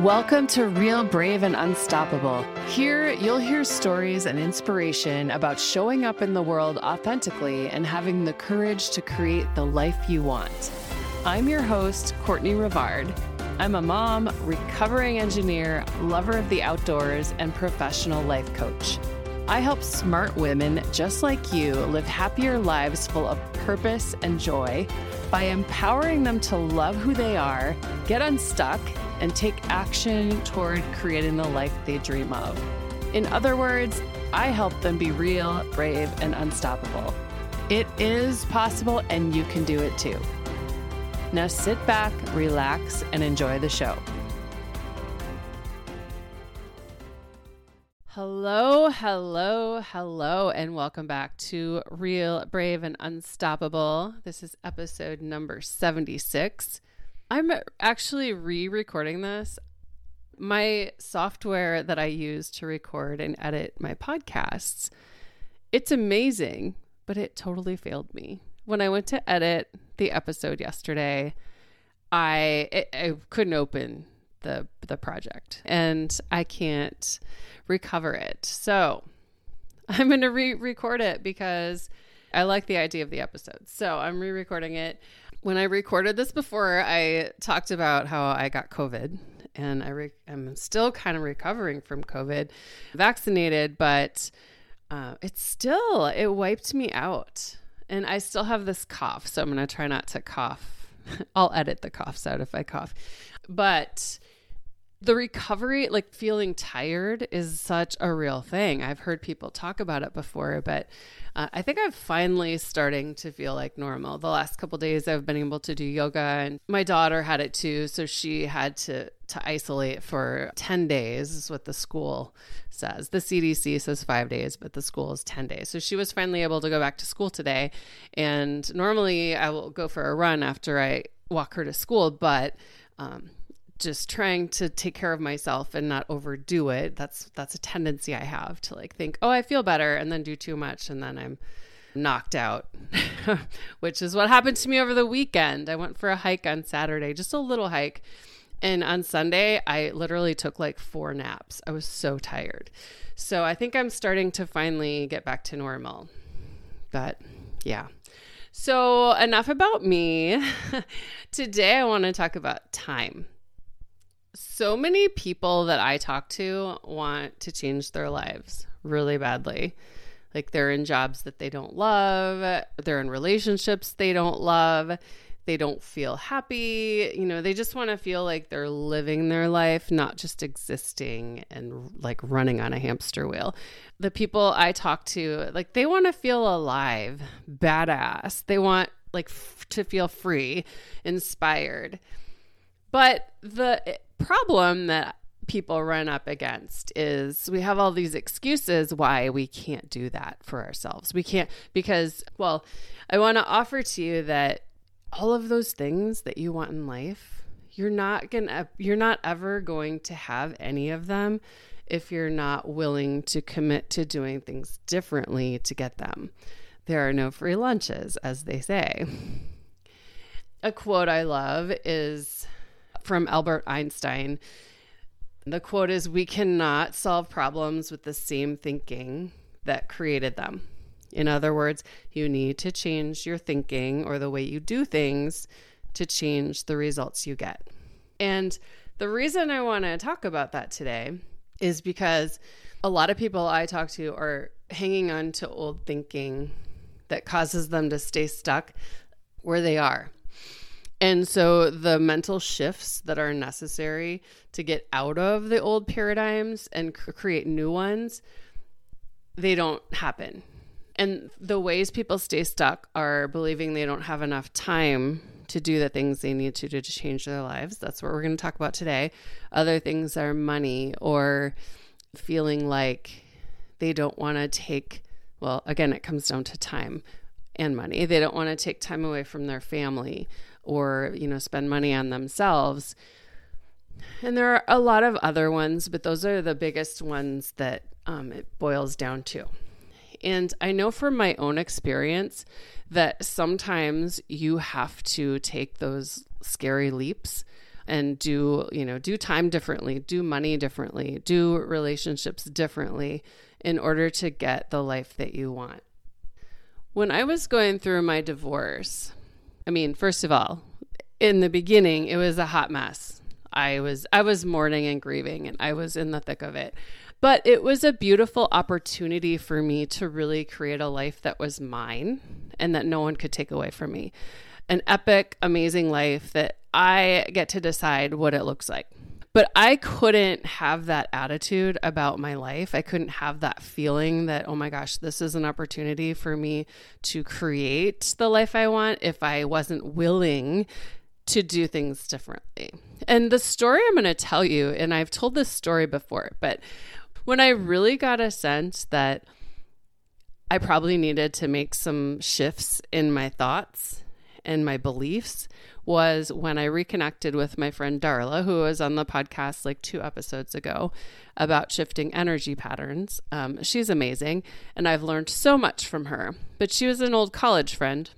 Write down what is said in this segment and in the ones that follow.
Welcome to Real Brave and Unstoppable. Here, you'll hear stories and inspiration about showing up in the world authentically and having the courage to create the life you want. I'm your host, Courtney Rivard. I'm a mom, recovering engineer, lover of the outdoors, and professional life coach. I help smart women just like you live happier lives full of purpose and joy by empowering them to love who they are, get unstuck, and take action toward creating the life they dream of. In other words, I help them be real, brave, and unstoppable. It is possible, and you can do it too. Now sit back, relax, and enjoy the show. Hello, hello, hello, and welcome back to Real, Brave, and Unstoppable. This is episode number 76. I'm actually re recording this. My software that I use to record and edit my podcasts, it's amazing, but it totally failed me. When I went to edit the episode yesterday, I, it, I couldn't open the the project and I can't recover it. So I'm going to re-record it because I like the idea of the episode. So I'm re-recording it when I recorded this before, I talked about how I got COVID and I re- I'm still kind of recovering from COVID, vaccinated, but uh, it's still, it wiped me out. And I still have this cough. So I'm going to try not to cough. I'll edit the coughs out if I cough. But the recovery, like feeling tired, is such a real thing. I've heard people talk about it before, but uh, I think I'm finally starting to feel like normal. The last couple days, I've been able to do yoga, and my daughter had it too, so she had to to isolate for 10 days is what the school says. The CDC says 5 days, but the school is 10 days. So she was finally able to go back to school today, and normally I will go for a run after I walk her to school, but um, just trying to take care of myself and not overdo it. That's that's a tendency I have to like think, "Oh, I feel better," and then do too much and then I'm knocked out. Which is what happened to me over the weekend. I went for a hike on Saturday, just a little hike. And on Sunday, I literally took like four naps. I was so tired. So I think I'm starting to finally get back to normal. But yeah. So, enough about me. Today, I want to talk about time so many people that I talk to want to change their lives really badly. Like they're in jobs that they don't love, they're in relationships they don't love, they don't feel happy. You know, they just want to feel like they're living their life, not just existing and like running on a hamster wheel. The people I talk to, like they want to feel alive, badass. They want like f- to feel free, inspired. But the problem that people run up against is we have all these excuses why we can't do that for ourselves. We can't because well, I want to offer to you that all of those things that you want in life, you're not going to you're not ever going to have any of them if you're not willing to commit to doing things differently to get them. There are no free lunches as they say. A quote I love is from Albert Einstein. The quote is We cannot solve problems with the same thinking that created them. In other words, you need to change your thinking or the way you do things to change the results you get. And the reason I want to talk about that today is because a lot of people I talk to are hanging on to old thinking that causes them to stay stuck where they are. And so the mental shifts that are necessary to get out of the old paradigms and c- create new ones, they don't happen. And the ways people stay stuck are believing they don't have enough time to do the things they need to do to change their lives. That's what we're going to talk about today. Other things are money or feeling like they don't want to take, well, again, it comes down to time and money. They don't want to take time away from their family or, you know, spend money on themselves. And there are a lot of other ones, but those are the biggest ones that um, it boils down to. And I know from my own experience that sometimes you have to take those scary leaps and do, you know, do time differently, do money differently, do relationships differently in order to get the life that you want. When I was going through my divorce, I mean, first of all, in the beginning, it was a hot mess. I was I was mourning and grieving and I was in the thick of it. But it was a beautiful opportunity for me to really create a life that was mine and that no one could take away from me. An epic, amazing life that I get to decide what it looks like. But I couldn't have that attitude about my life. I couldn't have that feeling that, oh my gosh, this is an opportunity for me to create the life I want if I wasn't willing to do things differently. And the story I'm going to tell you, and I've told this story before, but when I really got a sense that I probably needed to make some shifts in my thoughts and my beliefs was when I reconnected with my friend Darla, who was on the podcast like two episodes ago about shifting energy patterns. Um, she's amazing, and I've learned so much from her. But she was an old college friend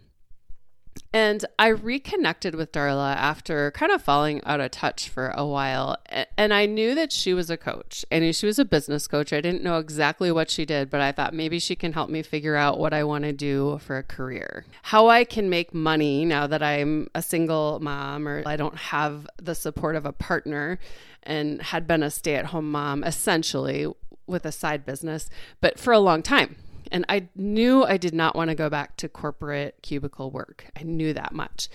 and I reconnected with Darla after kind of falling out of touch for a while. And I knew that she was a coach. I knew she was a business coach. I didn't know exactly what she did, but I thought maybe she can help me figure out what I want to do for a career. How I can make money now that I'm a single mom or I don't have the support of a partner and had been a stay at home mom essentially with a side business, but for a long time. And I knew I did not want to go back to corporate cubicle work. I knew that much.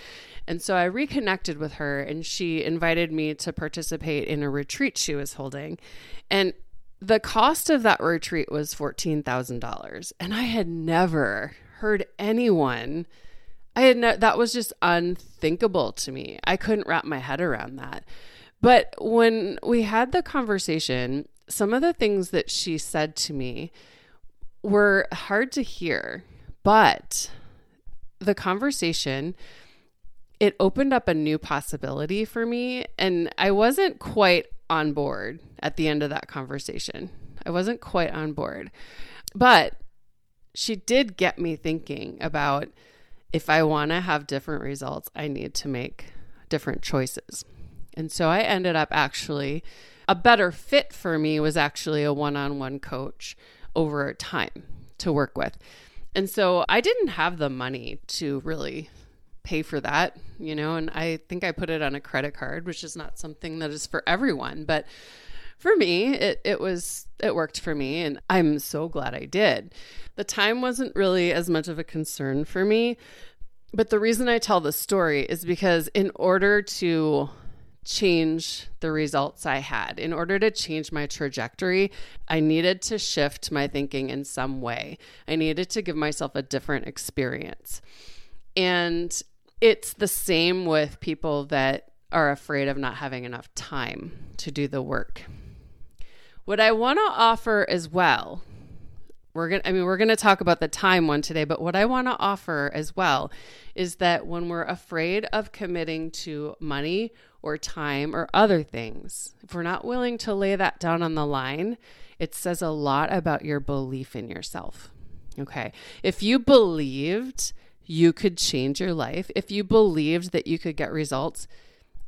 And so I reconnected with her and she invited me to participate in a retreat she was holding. And the cost of that retreat was $14,000. And I had never heard anyone I had no, that was just unthinkable to me. I couldn't wrap my head around that. But when we had the conversation, some of the things that she said to me were hard to hear, but the conversation it opened up a new possibility for me and I wasn't quite on board at the end of that conversation. I wasn't quite on board. But she did get me thinking about if I want to have different results, I need to make different choices. And so I ended up actually a better fit for me was actually a one-on-one coach over time to work with. And so I didn't have the money to really pay for that, you know, and I think I put it on a credit card, which is not something that is for everyone, but for me, it it was it worked for me and I'm so glad I did. The time wasn't really as much of a concern for me, but the reason I tell the story is because in order to change the results I had. In order to change my trajectory, I needed to shift my thinking in some way. I needed to give myself a different experience. And it's the same with people that are afraid of not having enough time to do the work. What I want to offer as well, we're going to I mean we're going to talk about the time one today, but what I want to offer as well is that when we're afraid of committing to money or time or other things, if we're not willing to lay that down on the line, it says a lot about your belief in yourself. Okay. If you believed you could change your life, if you believed that you could get results,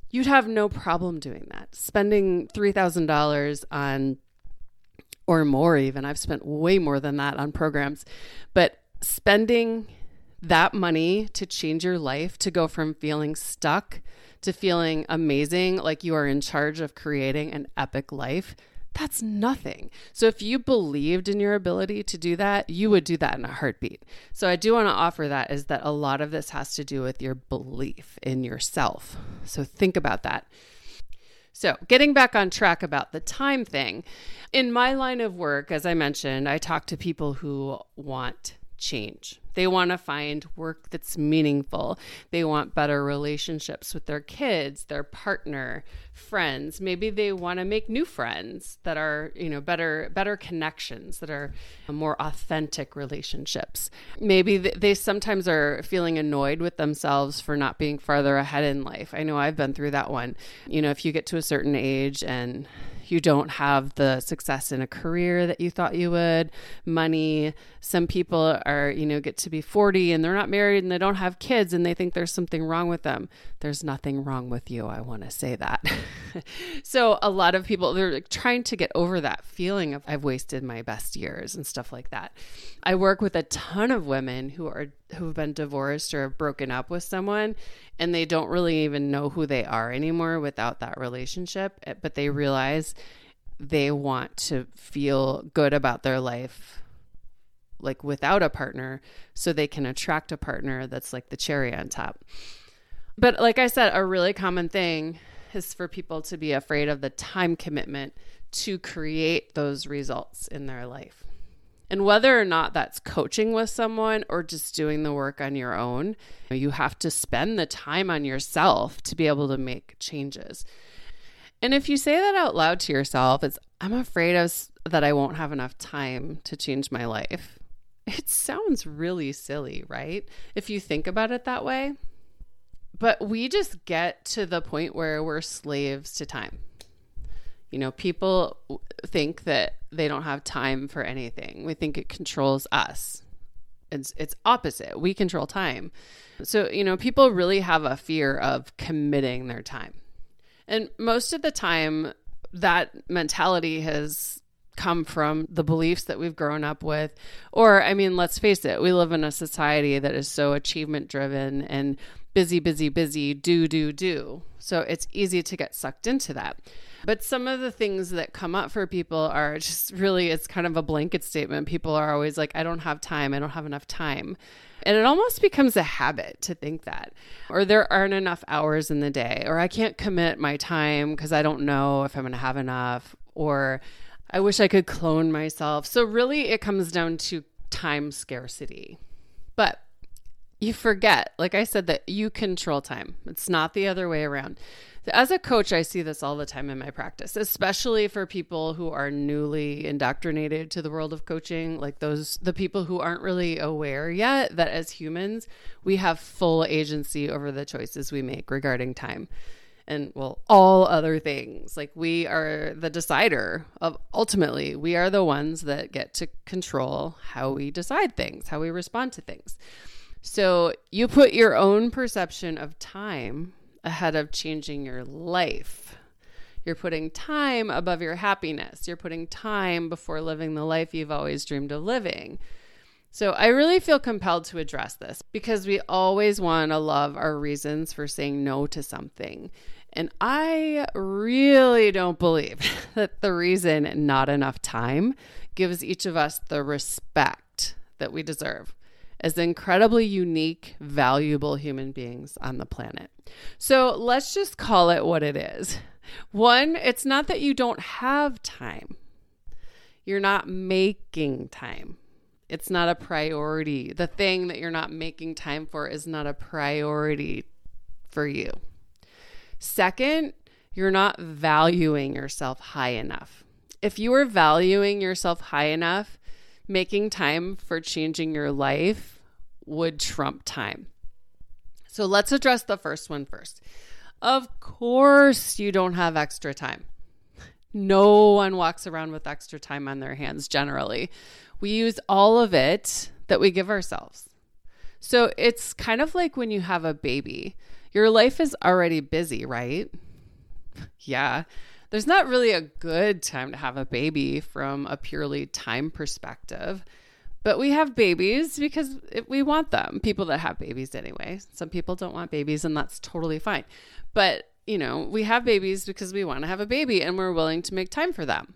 you'd have no problem doing that. Spending $3,000 on, or more even, I've spent way more than that on programs, but spending that money to change your life, to go from feeling stuck to feeling amazing, like you are in charge of creating an epic life, that's nothing. So if you believed in your ability to do that, you would do that in a heartbeat. So I do want to offer that is that a lot of this has to do with your belief in yourself. So think about that. So, getting back on track about the time thing, in my line of work, as I mentioned, I talk to people who want change. They want to find work that's meaningful. They want better relationships with their kids, their partner, friends. Maybe they want to make new friends that are, you know, better better connections that are more authentic relationships. Maybe they sometimes are feeling annoyed with themselves for not being farther ahead in life. I know I've been through that one. You know, if you get to a certain age and you don't have the success in a career that you thought you would, money. Some people are, you know, get to be 40 and they're not married and they don't have kids and they think there's something wrong with them. There's nothing wrong with you. I want to say that. so, a lot of people, they're like trying to get over that feeling of I've wasted my best years and stuff like that. I work with a ton of women who are who've been divorced or have broken up with someone and they don't really even know who they are anymore without that relationship, eh, but they realize they want to feel good about their life like without a partner so they can attract a partner that's like the cherry on top. But like I said, a really common thing is for people to be afraid of the time commitment to create those results in their life. And whether or not that's coaching with someone or just doing the work on your own, you have to spend the time on yourself to be able to make changes. And if you say that out loud to yourself, it's, I'm afraid of, that I won't have enough time to change my life. It sounds really silly, right? If you think about it that way. But we just get to the point where we're slaves to time. You know, people think that they don't have time for anything. We think it controls us. It's it's opposite. We control time. So, you know, people really have a fear of committing their time. And most of the time that mentality has come from the beliefs that we've grown up with. Or, I mean, let's face it, we live in a society that is so achievement driven and busy, busy, busy, do, do, do. So it's easy to get sucked into that. But some of the things that come up for people are just really, it's kind of a blanket statement. People are always like, I don't have time. I don't have enough time. And it almost becomes a habit to think that. Or there aren't enough hours in the day. Or I can't commit my time because I don't know if I'm going to have enough. Or I wish I could clone myself. So, really, it comes down to time scarcity. But you forget, like I said, that you control time. It's not the other way around. As a coach, I see this all the time in my practice, especially for people who are newly indoctrinated to the world of coaching, like those, the people who aren't really aware yet that as humans, we have full agency over the choices we make regarding time and well all other things like we are the decider of ultimately we are the ones that get to control how we decide things how we respond to things so you put your own perception of time ahead of changing your life. You're putting time above your happiness. You're putting time before living the life you've always dreamed of living. So I really feel compelled to address this because we always want to love our reasons for saying no to something. And I really don't believe that the reason not enough time gives each of us the respect that we deserve as incredibly unique, valuable human beings on the planet. So let's just call it what it is. One, it's not that you don't have time, you're not making time. It's not a priority. The thing that you're not making time for is not a priority for you. Second, you're not valuing yourself high enough. If you were valuing yourself high enough, making time for changing your life would trump time. So let's address the first one first. Of course, you don't have extra time. No one walks around with extra time on their hands generally. We use all of it that we give ourselves. So it's kind of like when you have a baby. Your life is already busy, right? yeah. There's not really a good time to have a baby from a purely time perspective. But we have babies because we want them. People that have babies anyway. Some people don't want babies, and that's totally fine. But, you know, we have babies because we want to have a baby and we're willing to make time for them.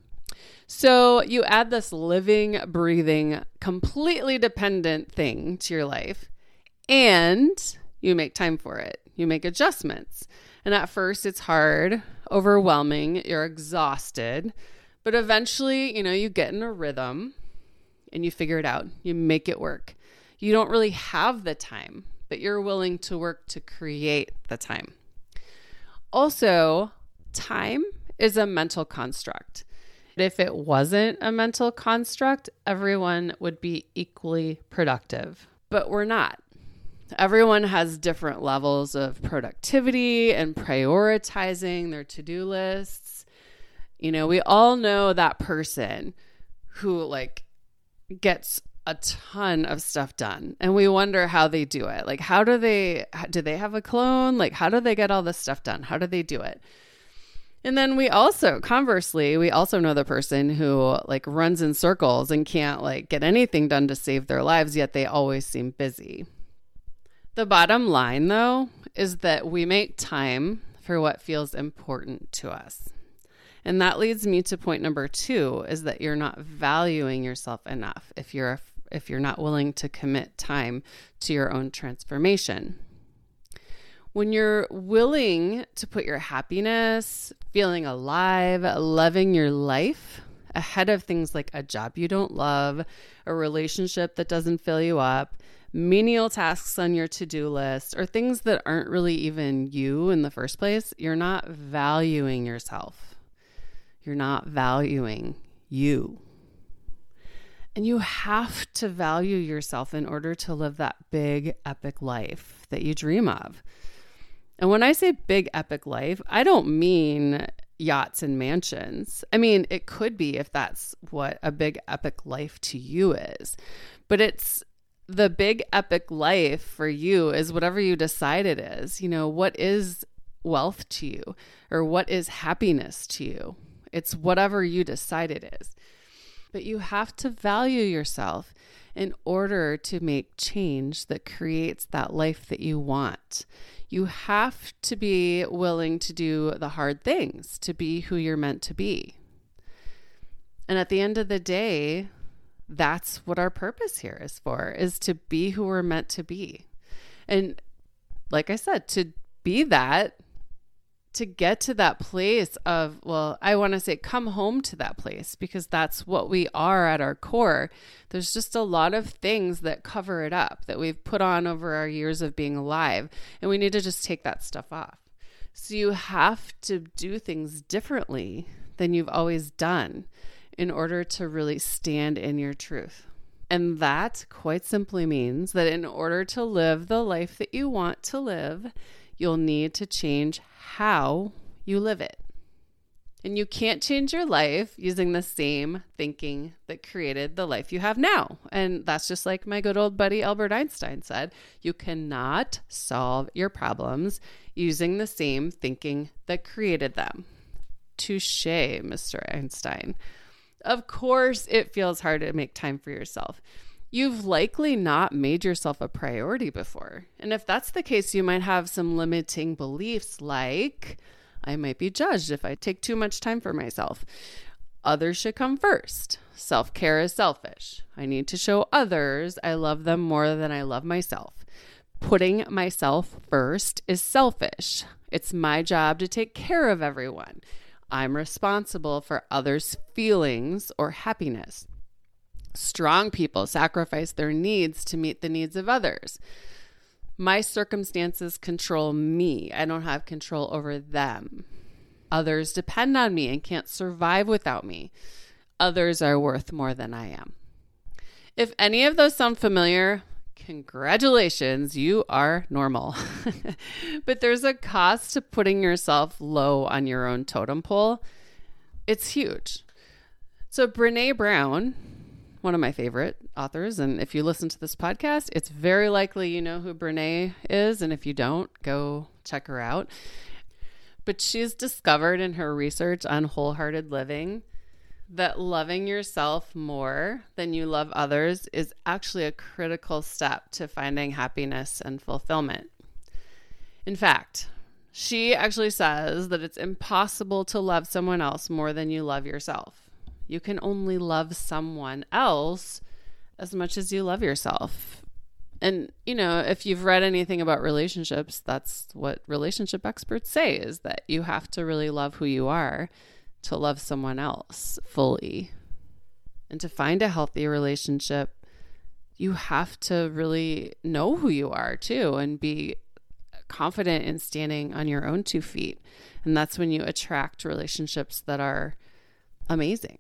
So you add this living, breathing, completely dependent thing to your life, and you make time for it you make adjustments. And at first, it's hard, overwhelming, you're exhausted. But eventually, you know, you get in a rhythm and you figure it out. You make it work. You don't really have the time, but you're willing to work to create the time. Also, time is a mental construct. If it wasn't a mental construct, everyone would be equally productive, but we're not. Everyone has different levels of productivity and prioritizing their to do lists. You know, we all know that person who like gets a ton of stuff done and we wonder how they do it. Like how do they do they have a clone? Like how do they get all this stuff done? How do they do it? And then we also conversely, we also know the person who like runs in circles and can't like get anything done to save their lives yet they always seem busy. The bottom line though is that we make time for what feels important to us. And that leads me to point number 2 is that you're not valuing yourself enough if you're if you're not willing to commit time to your own transformation. When you're willing to put your happiness, feeling alive, loving your life ahead of things like a job you don't love, a relationship that doesn't fill you up, menial tasks on your to do list, or things that aren't really even you in the first place, you're not valuing yourself. You're not valuing you. And you have to value yourself in order to live that big, epic life that you dream of. And when I say big, epic life, I don't mean yachts and mansions. I mean, it could be if that's what a big, epic life to you is. But it's the big, epic life for you is whatever you decide it is. You know, what is wealth to you or what is happiness to you? It's whatever you decide it is. But you have to value yourself in order to make change that creates that life that you want. You have to be willing to do the hard things to be who you're meant to be. And at the end of the day, that's what our purpose here is for is to be who we're meant to be. And like I said, to be that to get to that place of, well, I want to say come home to that place because that's what we are at our core. There's just a lot of things that cover it up that we've put on over our years of being alive, and we need to just take that stuff off. So you have to do things differently than you've always done in order to really stand in your truth. And that quite simply means that in order to live the life that you want to live, you'll need to change how you live it. And you can't change your life using the same thinking that created the life you have now. And that's just like my good old buddy Albert Einstein said you cannot solve your problems using the same thinking that created them. Touche, Mr. Einstein. Of course, it feels hard to make time for yourself you've likely not made yourself a priority before. And if that's the case, you might have some limiting beliefs like, I might be judged if I take too much time for myself. Others should come first. Self care is selfish. I need to show others I love them more than I love myself. Putting myself first is selfish. It's my job to take care of everyone. I'm responsible for others' feelings or happiness. Strong people sacrifice their needs to meet the needs of others. My circumstances control me. I don't have control over them. Others depend on me and can't survive without me. Others are worth more than I am. If any of those sound familiar, congratulations, you are normal. but there's a cost to putting yourself low on your own totem pole. It's huge. So, Brene Brown, one of my favorite authors. And if you listen to this podcast, it's very likely you know who Brene is. And if you don't, go check her out. But she's discovered in her research on wholehearted living that loving yourself more than you love others is actually a critical step to finding happiness and fulfillment. In fact, she actually says that it's impossible to love someone else more than you love yourself. You can only love someone else as much as you love yourself. And, you know, if you've read anything about relationships, that's what relationship experts say is that you have to really love who you are to love someone else fully. And to find a healthy relationship, you have to really know who you are too and be confident in standing on your own two feet. And that's when you attract relationships that are amazing.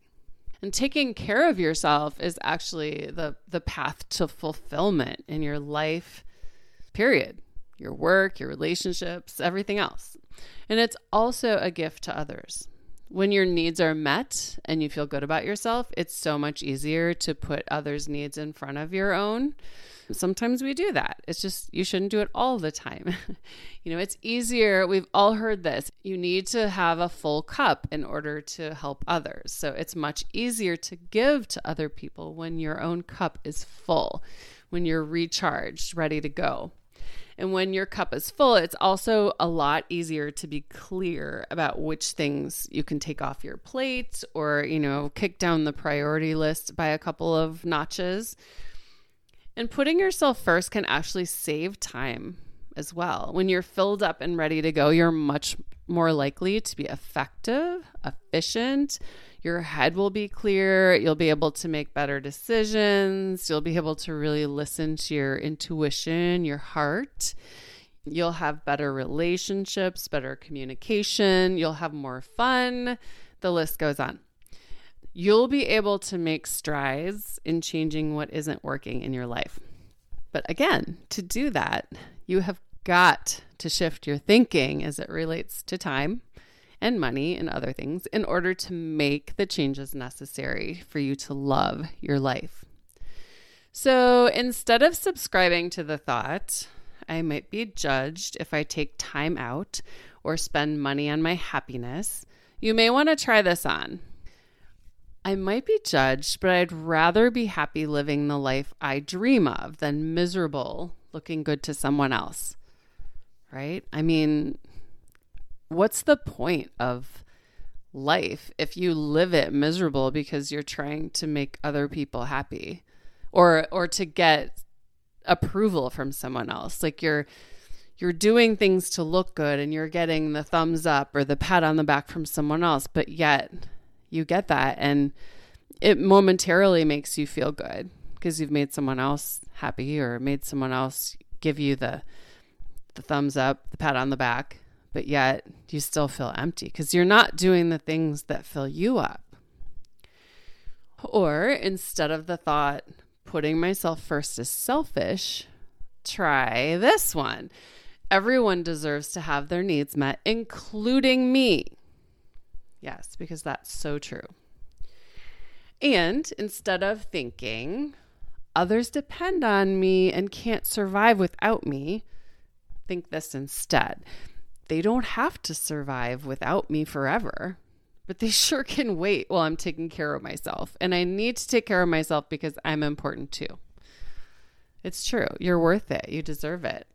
And taking care of yourself is actually the the path to fulfillment in your life. Period. Your work, your relationships, everything else. And it's also a gift to others. When your needs are met and you feel good about yourself, it's so much easier to put others' needs in front of your own. Sometimes we do that. It's just you shouldn't do it all the time. you know, it's easier. We've all heard this. You need to have a full cup in order to help others. So it's much easier to give to other people when your own cup is full, when you're recharged, ready to go. And when your cup is full, it's also a lot easier to be clear about which things you can take off your plate or, you know, kick down the priority list by a couple of notches. And putting yourself first can actually save time as well. When you're filled up and ready to go, you're much more likely to be effective, efficient. Your head will be clear. You'll be able to make better decisions. You'll be able to really listen to your intuition, your heart. You'll have better relationships, better communication. You'll have more fun. The list goes on. You'll be able to make strides in changing what isn't working in your life. But again, to do that, you have got to shift your thinking as it relates to time and money and other things in order to make the changes necessary for you to love your life. So instead of subscribing to the thought, I might be judged if I take time out or spend money on my happiness, you may want to try this on. I might be judged, but I'd rather be happy living the life I dream of than miserable looking good to someone else. Right? I mean, what's the point of life if you live it miserable because you're trying to make other people happy? Or or to get approval from someone else. Like you're you're doing things to look good and you're getting the thumbs up or the pat on the back from someone else but yet you get that and it momentarily makes you feel good because you've made someone else happy or made someone else give you the the thumbs up, the pat on the back but yet you still feel empty because you're not doing the things that fill you up. Or instead of the thought, putting myself first is selfish, try this one. Everyone deserves to have their needs met, including me. Yes, because that's so true. And instead of thinking, others depend on me and can't survive without me, think this instead they don't have to survive without me forever, but they sure can wait while I'm taking care of myself. And I need to take care of myself because I'm important too. It's true. You're worth it. You deserve it.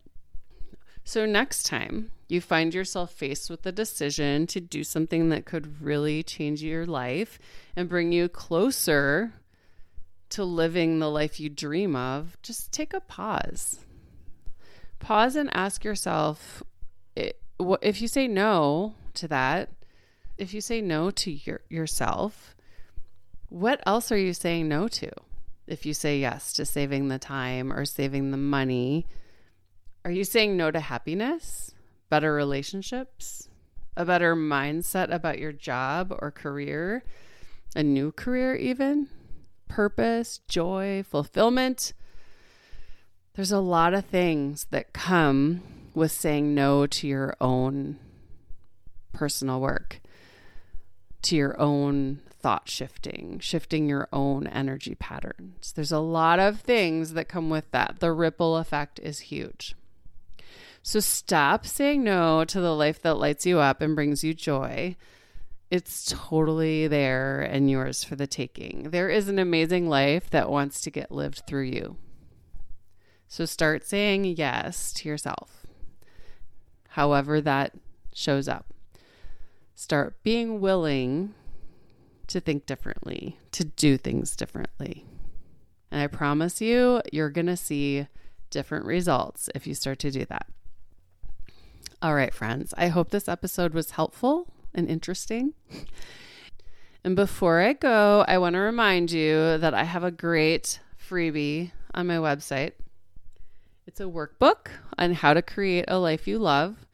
So, next time you find yourself faced with a decision to do something that could really change your life and bring you closer to living the life you dream of, just take a pause. Pause and ask yourself if you say no to that, if you say no to your, yourself, what else are you saying no to? If you say yes to saving the time or saving the money, are you saying no to happiness, better relationships, a better mindset about your job or career, a new career, even purpose, joy, fulfillment? There's a lot of things that come with saying no to your own personal work, to your own thought shifting, shifting your own energy patterns. There's a lot of things that come with that. The ripple effect is huge. So stop saying no to the life that lights you up and brings you joy. It's totally there and yours for the taking. There is an amazing life that wants to get lived through you. So start saying yes to yourself however that shows up. Start being willing to think differently, to do things differently. And I promise you, you're going to see different results if you start to do that. All right, friends, I hope this episode was helpful and interesting. And before I go, I want to remind you that I have a great freebie on my website. It's a workbook on how to create a life you love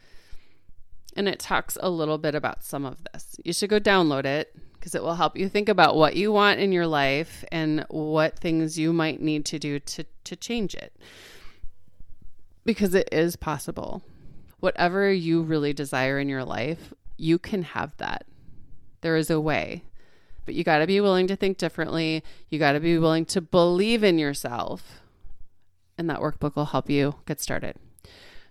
and it talks a little bit about some of this. You should go download it because it will help you think about what you want in your life and what things you might need to do to, to change it. Because it is possible. Whatever you really desire in your life, you can have that. There is a way. But you got to be willing to think differently. You got to be willing to believe in yourself. And that workbook will help you get started.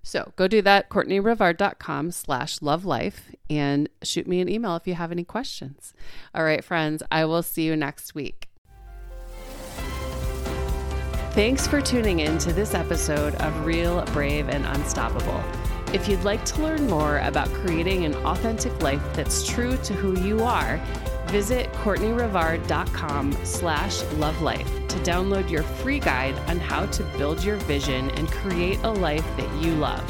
So go do that, CourtneyRivard.com slash love life and shoot me an email if you have any questions. All right, friends, I will see you next week. Thanks for tuning in to this episode of Real, Brave, and Unstoppable. If you'd like to learn more about creating an authentic life that's true to who you are, visit CourtneyRivard.com slash lovelife to download your free guide on how to build your vision and create a life that you love.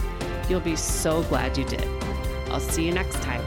You'll be so glad you did. I'll see you next time.